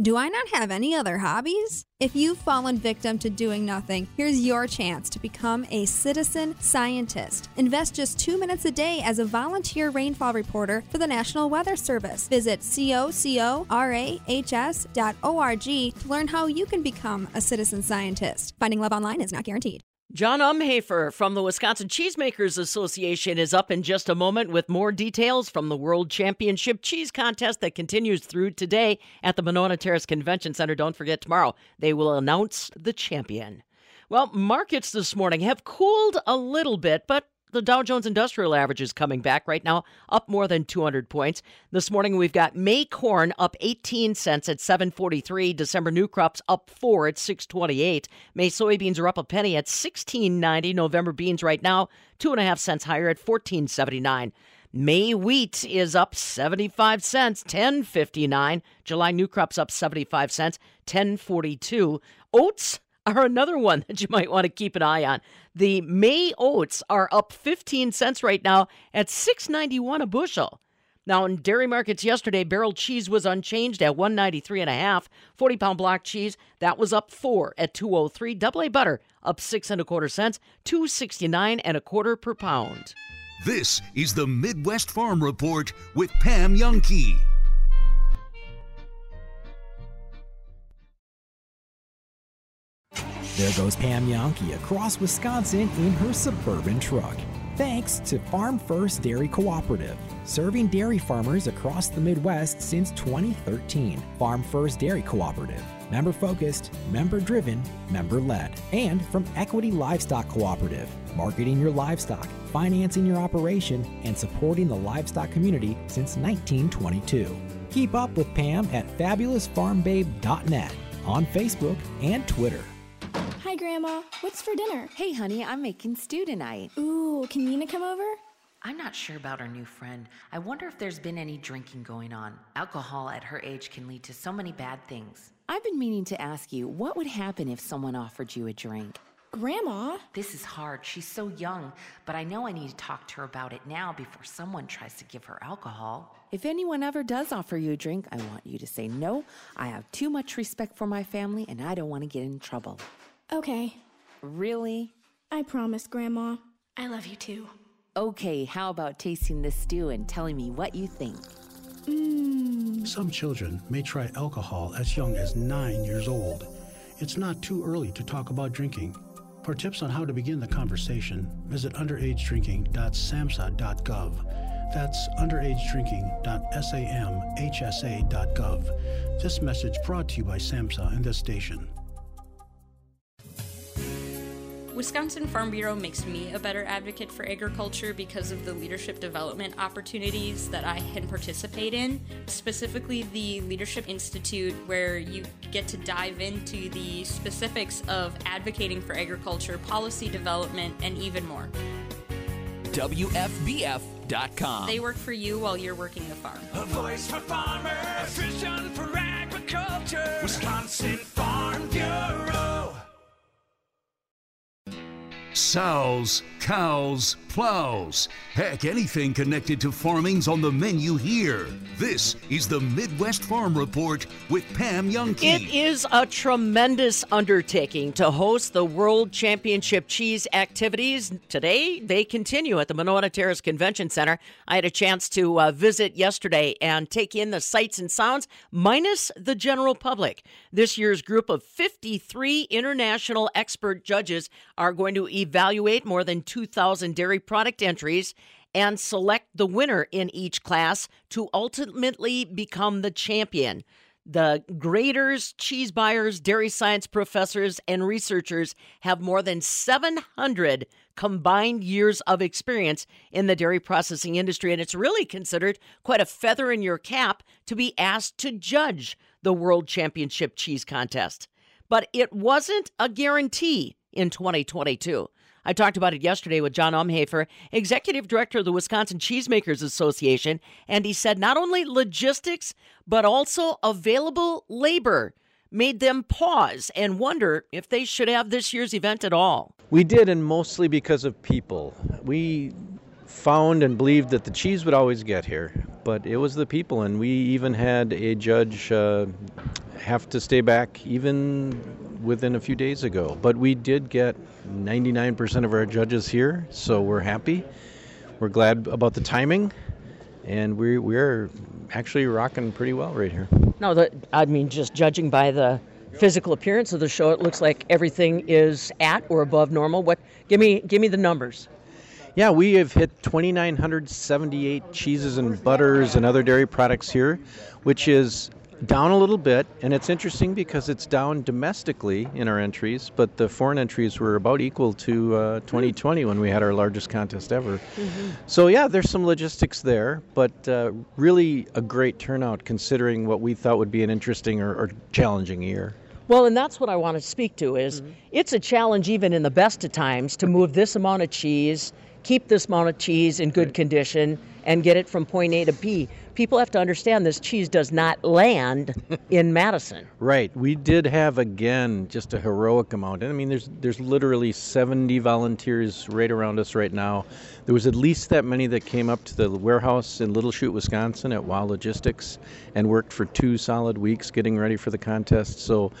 Speaker 15: Do I not have any other hobbies? If you've fallen victim to doing nothing, here's your chance to become a citizen scientist. Invest just two minutes a day as a volunteer rainfall reporter for the National Weather Service. Visit cocorahs.org to learn how you can become a citizen scientist. Finding love online is not guaranteed.
Speaker 1: John Umhoefer from the Wisconsin Cheesemakers Association is up in just a moment with more details from the World Championship Cheese Contest that continues through today at the Monona Terrace Convention Center. Don't forget, tomorrow they will announce the champion. Well, markets this morning have cooled a little bit, but the Dow Jones Industrial Average is coming back right now, up more than 200 points. This morning we've got May corn up 18 cents at 743. December new crops up four at 628. May soybeans are up a penny at 1690. November beans right now two and a half cents higher at 1479. May wheat is up 75 cents, 10.59. July new crops up 75 cents, 10.42. Oats are another one that you might want to keep an eye on. The May oats are up 15 cents right now at 6.91 a bushel. Now in dairy markets yesterday, barrel cheese was unchanged at 193 and a half. 40 pound block cheese that was up four at 203. Double A butter up six and a quarter cents, 269 and a quarter per pound.
Speaker 27: This is the Midwest Farm Report with Pam Jahnke.
Speaker 29: There goes Pam Jahnke across Wisconsin in her suburban truck. Thanks to Farm First Dairy Cooperative, serving dairy farmers across the Midwest since 2013. Farm First Dairy Cooperative, member focused, member driven, member led. And from Equity Livestock Cooperative, marketing your livestock, financing your operation, and supporting the livestock community since 1922. Keep up with Pam at fabulousfarmbabe.net on Facebook and Twitter.
Speaker 30: Hi, Grandma. What's for dinner?
Speaker 16: Hey, honey, I'm making stew tonight.
Speaker 30: Ooh, can Nina come over?
Speaker 16: I'm not sure about our new friend. I wonder if there's been any drinking going on. Alcohol at her age can lead to so many bad things. I've been meaning to ask you what would happen if someone offered you a drink?
Speaker 30: Grandma?
Speaker 16: This is hard. She's so young, but I know I need to talk to her about it now before someone tries to give her alcohol.
Speaker 31: If anyone ever does offer you a drink, I want you to say no. I have too much respect for my family and I don't want to get in trouble.
Speaker 30: Okay.
Speaker 31: Really?
Speaker 30: I promise, Grandma. I love you too.
Speaker 31: Okay, how about tasting this stew and telling me what you think?
Speaker 30: Mmm.
Speaker 32: Some children may try alcohol as young as nine years old. It's not too early to talk about drinking. For tips on how to begin the conversation, visit underagedrinking.samhsa.gov. That's underagedrinking.samhsa.gov. This message brought to you by SAMHSA and this station.
Speaker 33: Wisconsin Farm Bureau makes me a better advocate for agriculture because of the leadership development opportunities that I can participate in, specifically the Leadership Institute, where you get to dive into the specifics of advocating for agriculture, policy development, and even more.
Speaker 34: WFBF.com.
Speaker 33: They work for you while you're working the farm.
Speaker 3: A voice for farmers, a vision for agriculture. Wisconsin Farm Bureau.
Speaker 27: Sows, cows, plows. Heck, anything connected to farming's on the menu here. This is the Midwest Farm Report with Pam Jahnke.
Speaker 1: It is a tremendous undertaking to host the World Championship Cheese activities. Today, they continue at the Monona Terrace Convention Center. I had a chance to uh, visit yesterday and take in the sights and sounds, minus the general public. This year's group of 53 international expert judges are going to evaluate more than 2,000 dairy product entries and select the winner in each class to ultimately become the champion. The graders, cheese buyers, dairy science professors, and researchers have more than 700 combined years of experience in the dairy processing industry, and it's really considered quite a feather in your cap to be asked to judge the World Championship Cheese Contest. But it wasn't a guarantee in 2022. I talked about it yesterday with John Umhoefer, executive director of the Wisconsin Cheesemakers Association, and he said not only logistics, but also available labor made them pause and wonder if they should have this year's event at all.
Speaker 35: We did, and mostly because of people. We found and believed that the cheese would always get here, but it was the people, and we even had a judge uh, have to stay back even within a few days ago. But we did get 99% of our judges here, so we're happy. We're glad about the timing, and we we're actually rocking pretty well right here.
Speaker 1: No, the, I mean, just judging by the physical appearance of the show, it looks like everything is at or above normal. What? Give me, give me the numbers.
Speaker 35: Yeah, we have hit 2,978 cheeses and butters and other dairy products here, which is down a little bit. And it's interesting because it's down domestically in our entries, but the foreign entries were about equal to uh, 2020 when we had our largest contest ever. So, yeah, there's some logistics there, but uh, really a great turnout considering what we thought would be an interesting or, or challenging year.
Speaker 1: Well, and that's what I want to speak to is it's a challenge even in the best of times to move this amount of cheese, keep this amount of cheese in good condition and get it from point A to B. People have to understand this cheese does not land [laughs] in Madison.
Speaker 35: Right. We did have again just a heroic amount. And I mean there's there's literally 70 volunteers right around us right now. There was at least that many that came up to the warehouse in Little Chute, Wisconsin at Wow Logistics and worked for two solid weeks getting ready for the contest. So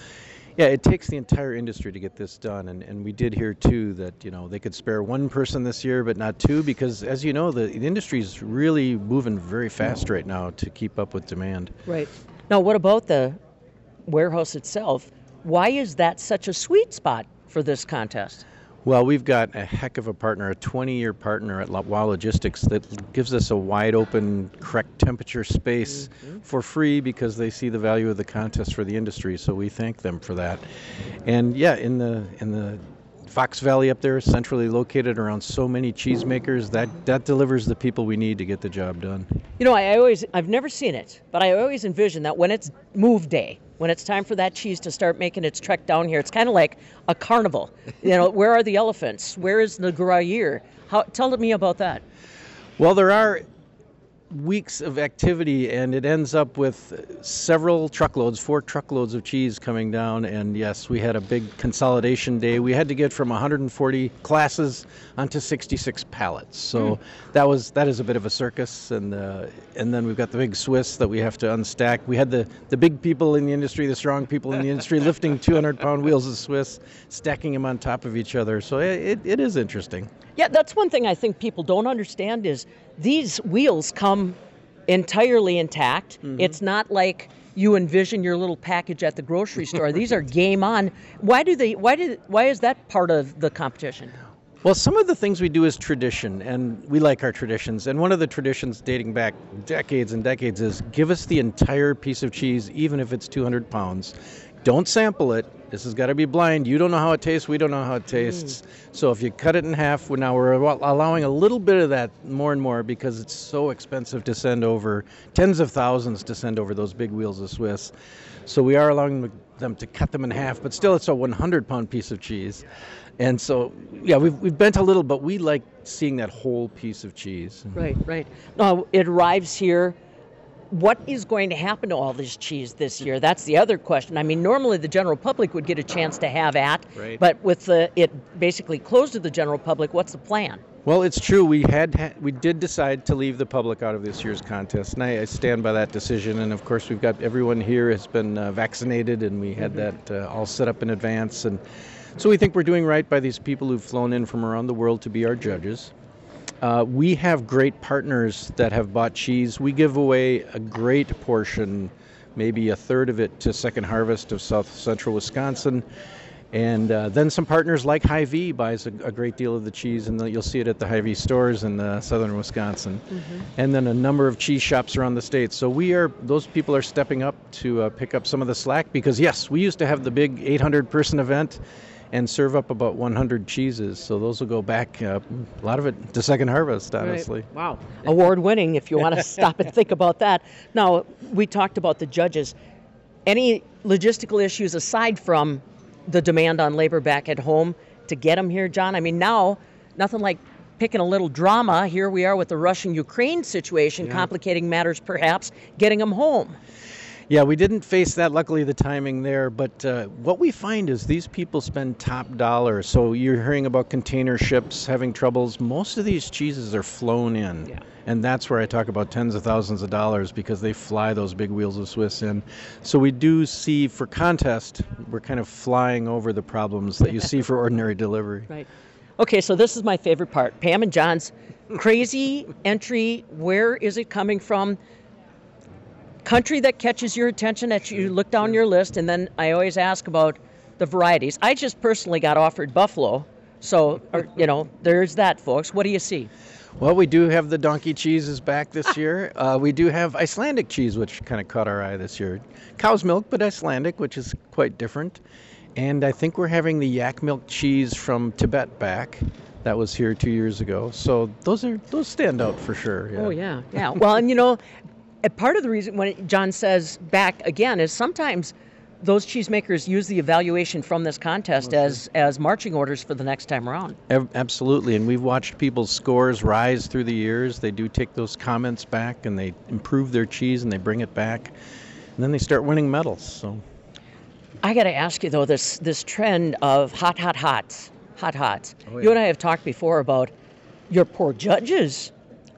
Speaker 35: yeah, it takes the entire industry to get this done, and, and we did hear too that you know they could spare one person this year, but not two, because as you know, the, the industry is really moving very fast right now to keep up with demand.
Speaker 1: Right. Now, what about the warehouse itself? Why is that such a sweet spot for this contest?
Speaker 35: Well, we've got a heck of a partner, a 20 year partner at Wow Logistics that gives us a wide open, correct temperature space mm-hmm. for free because they see the value of the contest for the industry. So we thank them for that. And yeah, in the in the Fox Valley up there, centrally located around so many cheesemakers, that that delivers the people we need to get the job done.
Speaker 1: You know, I always, I've never seen it, but I always envision that when it's move day, when it's time for that cheese to start making its trek down here, it's kind of like a carnival. You know, where are the elephants? Where is the gruyere? How, tell me about that.
Speaker 35: Well, there are weeks of activity, and it ends up with several truckloads, four truckloads of cheese coming down. And yes, we had a big consolidation day. We had to get from 140 classes onto 66 pallets. So
Speaker 1: Hmm.
Speaker 35: that was that is a bit of a circus. And uh, and then we've got the big Swiss that we have to unstack. We had the the big people in the industry, the strong people in the industry, [laughs] lifting 200 pound wheels of Swiss, stacking them on top of each other. So it, it, it is interesting.
Speaker 1: Yeah, that's one thing I think people don't understand is these wheels come entirely intact.
Speaker 35: Mm-hmm.
Speaker 1: It's not like you envision your little package at the grocery store. [laughs] These are game on. Why do they why did why is that part of the competition?
Speaker 35: Well, some of the things we do is tradition, and we like our traditions. And one of the traditions dating back decades and decades is give us the entire piece of cheese, even if it's 200 pounds. Don't sample it. This has got to be blind. You don't know how it tastes. We don't know how it mm. tastes. So if you cut it in half, now we're allowing a little bit of that more and more because it's so expensive to send over tens of thousands to send over those big wheels of Swiss. So we are allowing them to cut them in half, but still it's a 100 pound piece of cheese. And so, yeah, we've, we've bent a little, but we like seeing that whole piece of cheese.
Speaker 1: Right, right. Now it arrives here. What is going to happen to all this cheese this year? That's the other question. I mean, normally the general public would get a chance to have at,
Speaker 35: Right.
Speaker 1: but with the, it basically closed to the general public, what's the plan?
Speaker 35: Well, it's true. We had ha- we did decide to leave the public out of this year's contest, and I, I stand by that decision. And of course, we've got everyone here has been uh, vaccinated, and we had that uh, all set up in advance. And so we think we're doing right by these people who've flown in from around the world to be our judges. Uh, we have great partners that have bought cheese. We give away a great portion, maybe a third of it, to Second Harvest of South Central Wisconsin. And uh, then some partners like Hy-Vee buys a, a great deal of the cheese, and you'll see it at the Hy-Vee stores in uh, southern Wisconsin. And then a number of cheese shops around the state. So we are; those people are stepping up to uh, pick up some of the slack because yes, we used to have the big 800-person event and serve up about 100 cheeses. So those will go back uh, a lot of it to Second Harvest, honestly.
Speaker 1: Right. Wow. Award winning, if you want to [laughs] stop and think about that. Now, we talked about the judges. Any logistical issues aside from the demand on labor back at home to get them here, John? I mean, now, nothing like picking a little drama. Here we are with the Russian Ukraine situation,
Speaker 35: Yeah.
Speaker 1: complicating matters perhaps, getting them home.
Speaker 35: Yeah, we didn't face that. Luckily, the timing there. But uh, what we find is these people spend top dollar. So you're hearing about container ships having troubles. Most of these cheeses are flown in.
Speaker 1: Yeah.
Speaker 35: And that's where I talk about tens of thousands of dollars because they fly those big wheels of Swiss in. So we do see for contest, we're kind of flying over the problems that you see for [laughs] ordinary delivery.
Speaker 1: Right. Okay, so this is my favorite part. Pam and John's crazy entry. Where is it coming from? Country that catches your attention that you look down your list, and then I always ask about the varieties. I just personally got offered buffalo, so or, you know there's that, folks. What do you see?
Speaker 35: Well, we do have the donkey cheeses back this year. Uh, we do have Icelandic cheese, which kind of caught our eye this year. Cow's milk, but Icelandic, which is quite different. And I think we're having the yak milk cheese from Tibet back. That was here two years ago. So those are those stand out for sure.
Speaker 1: Oh yeah, yeah. Well, and you know, a part of the reason when John says back again is sometimes those cheesemakers use the evaluation from this contest as as marching orders for the next time around.
Speaker 35: Absolutely, and we've watched people's scores rise through the years. They do take those comments back and they improve their cheese and they bring it back, and then they start winning medals. So
Speaker 1: I got to ask you though this this trend of hot, hot, hot, hot, hot.
Speaker 35: Oh,
Speaker 1: You and I have talked before about your poor judges.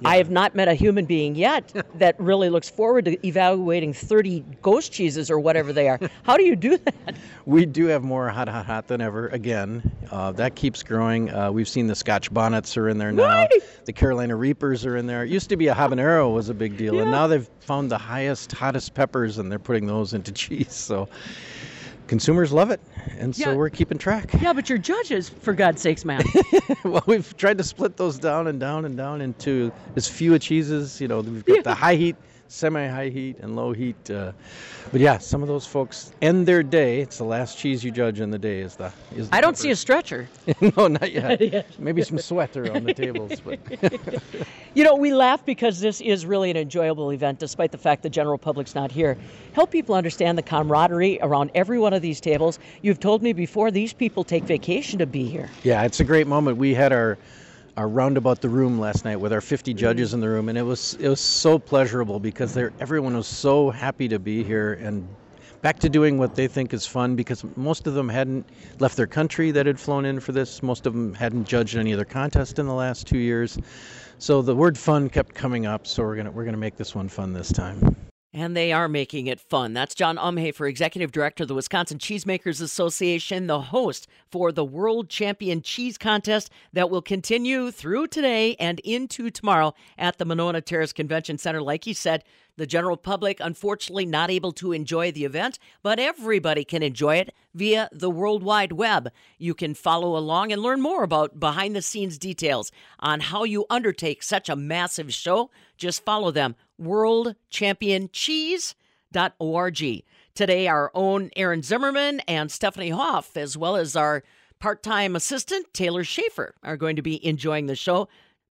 Speaker 1: I have not met a human being yet [laughs] that really looks forward to evaluating 30 ghost cheeses or whatever they are. [laughs] How do you do that?
Speaker 35: we do have more hot, hot, hot than ever. Again, uh, that keeps growing. Uh, we've seen the Scotch bonnets are in there now. The Carolina Reapers are in there. It used to be a habanero was a big deal, and now they've found the highest, hottest peppers, and they're putting those into [laughs] cheese. So consumers love it, and so
Speaker 1: Yeah.
Speaker 35: we're keeping track.
Speaker 1: Yeah, but your judges, for God's sakes, man. [laughs]
Speaker 35: well, we've tried to split those down and down and down into as few cheeses. You know, we've got [laughs] the high heat, semi-high heat, and low heat. Uh, but yeah, some of those folks end their day. It's the last cheese you judge in the day. Is the is the
Speaker 1: I don't see a stretcher. [laughs]
Speaker 35: no, not yet. [laughs] Maybe some sweater on the tables, but [laughs]
Speaker 1: You know, we laugh because this is really an enjoyable event, despite the fact the general public's not here. Help people understand the camaraderie around every one of these tables. You've told me before these people take vacation to be here.
Speaker 35: yeah, it's a great moment. We had our our roundabout the room last night with our 50 mm-hmm. judges in the room, and it was it was so pleasurable because they everyone was so happy to be here and back to doing what they think is fun because most of them hadn't left their country that had flown in for this. Most of them hadn't judged any other contest in the last two years. So the word fun kept coming up. So we're gonna we're gonna make this one fun this time.
Speaker 1: And they are making it fun. That's John Umhoefer, Executive Director of the Wisconsin Cheesemakers Association, the host for the World Champion Cheese Contest that will continue through today and into tomorrow at the Monona Terrace Convention Center. Like he said, the general public, unfortunately, not able to enjoy the event, but everybody can enjoy it via the World Wide Web. You can follow along and learn more about behind the scenes details on how you undertake such a massive show. Just follow them, worldchampioncheese.org. Today, our own Aaron Zimmerman and Stephanie Hoff, as well as our part time assistant, Taylor Schaefer, are going to be enjoying the show.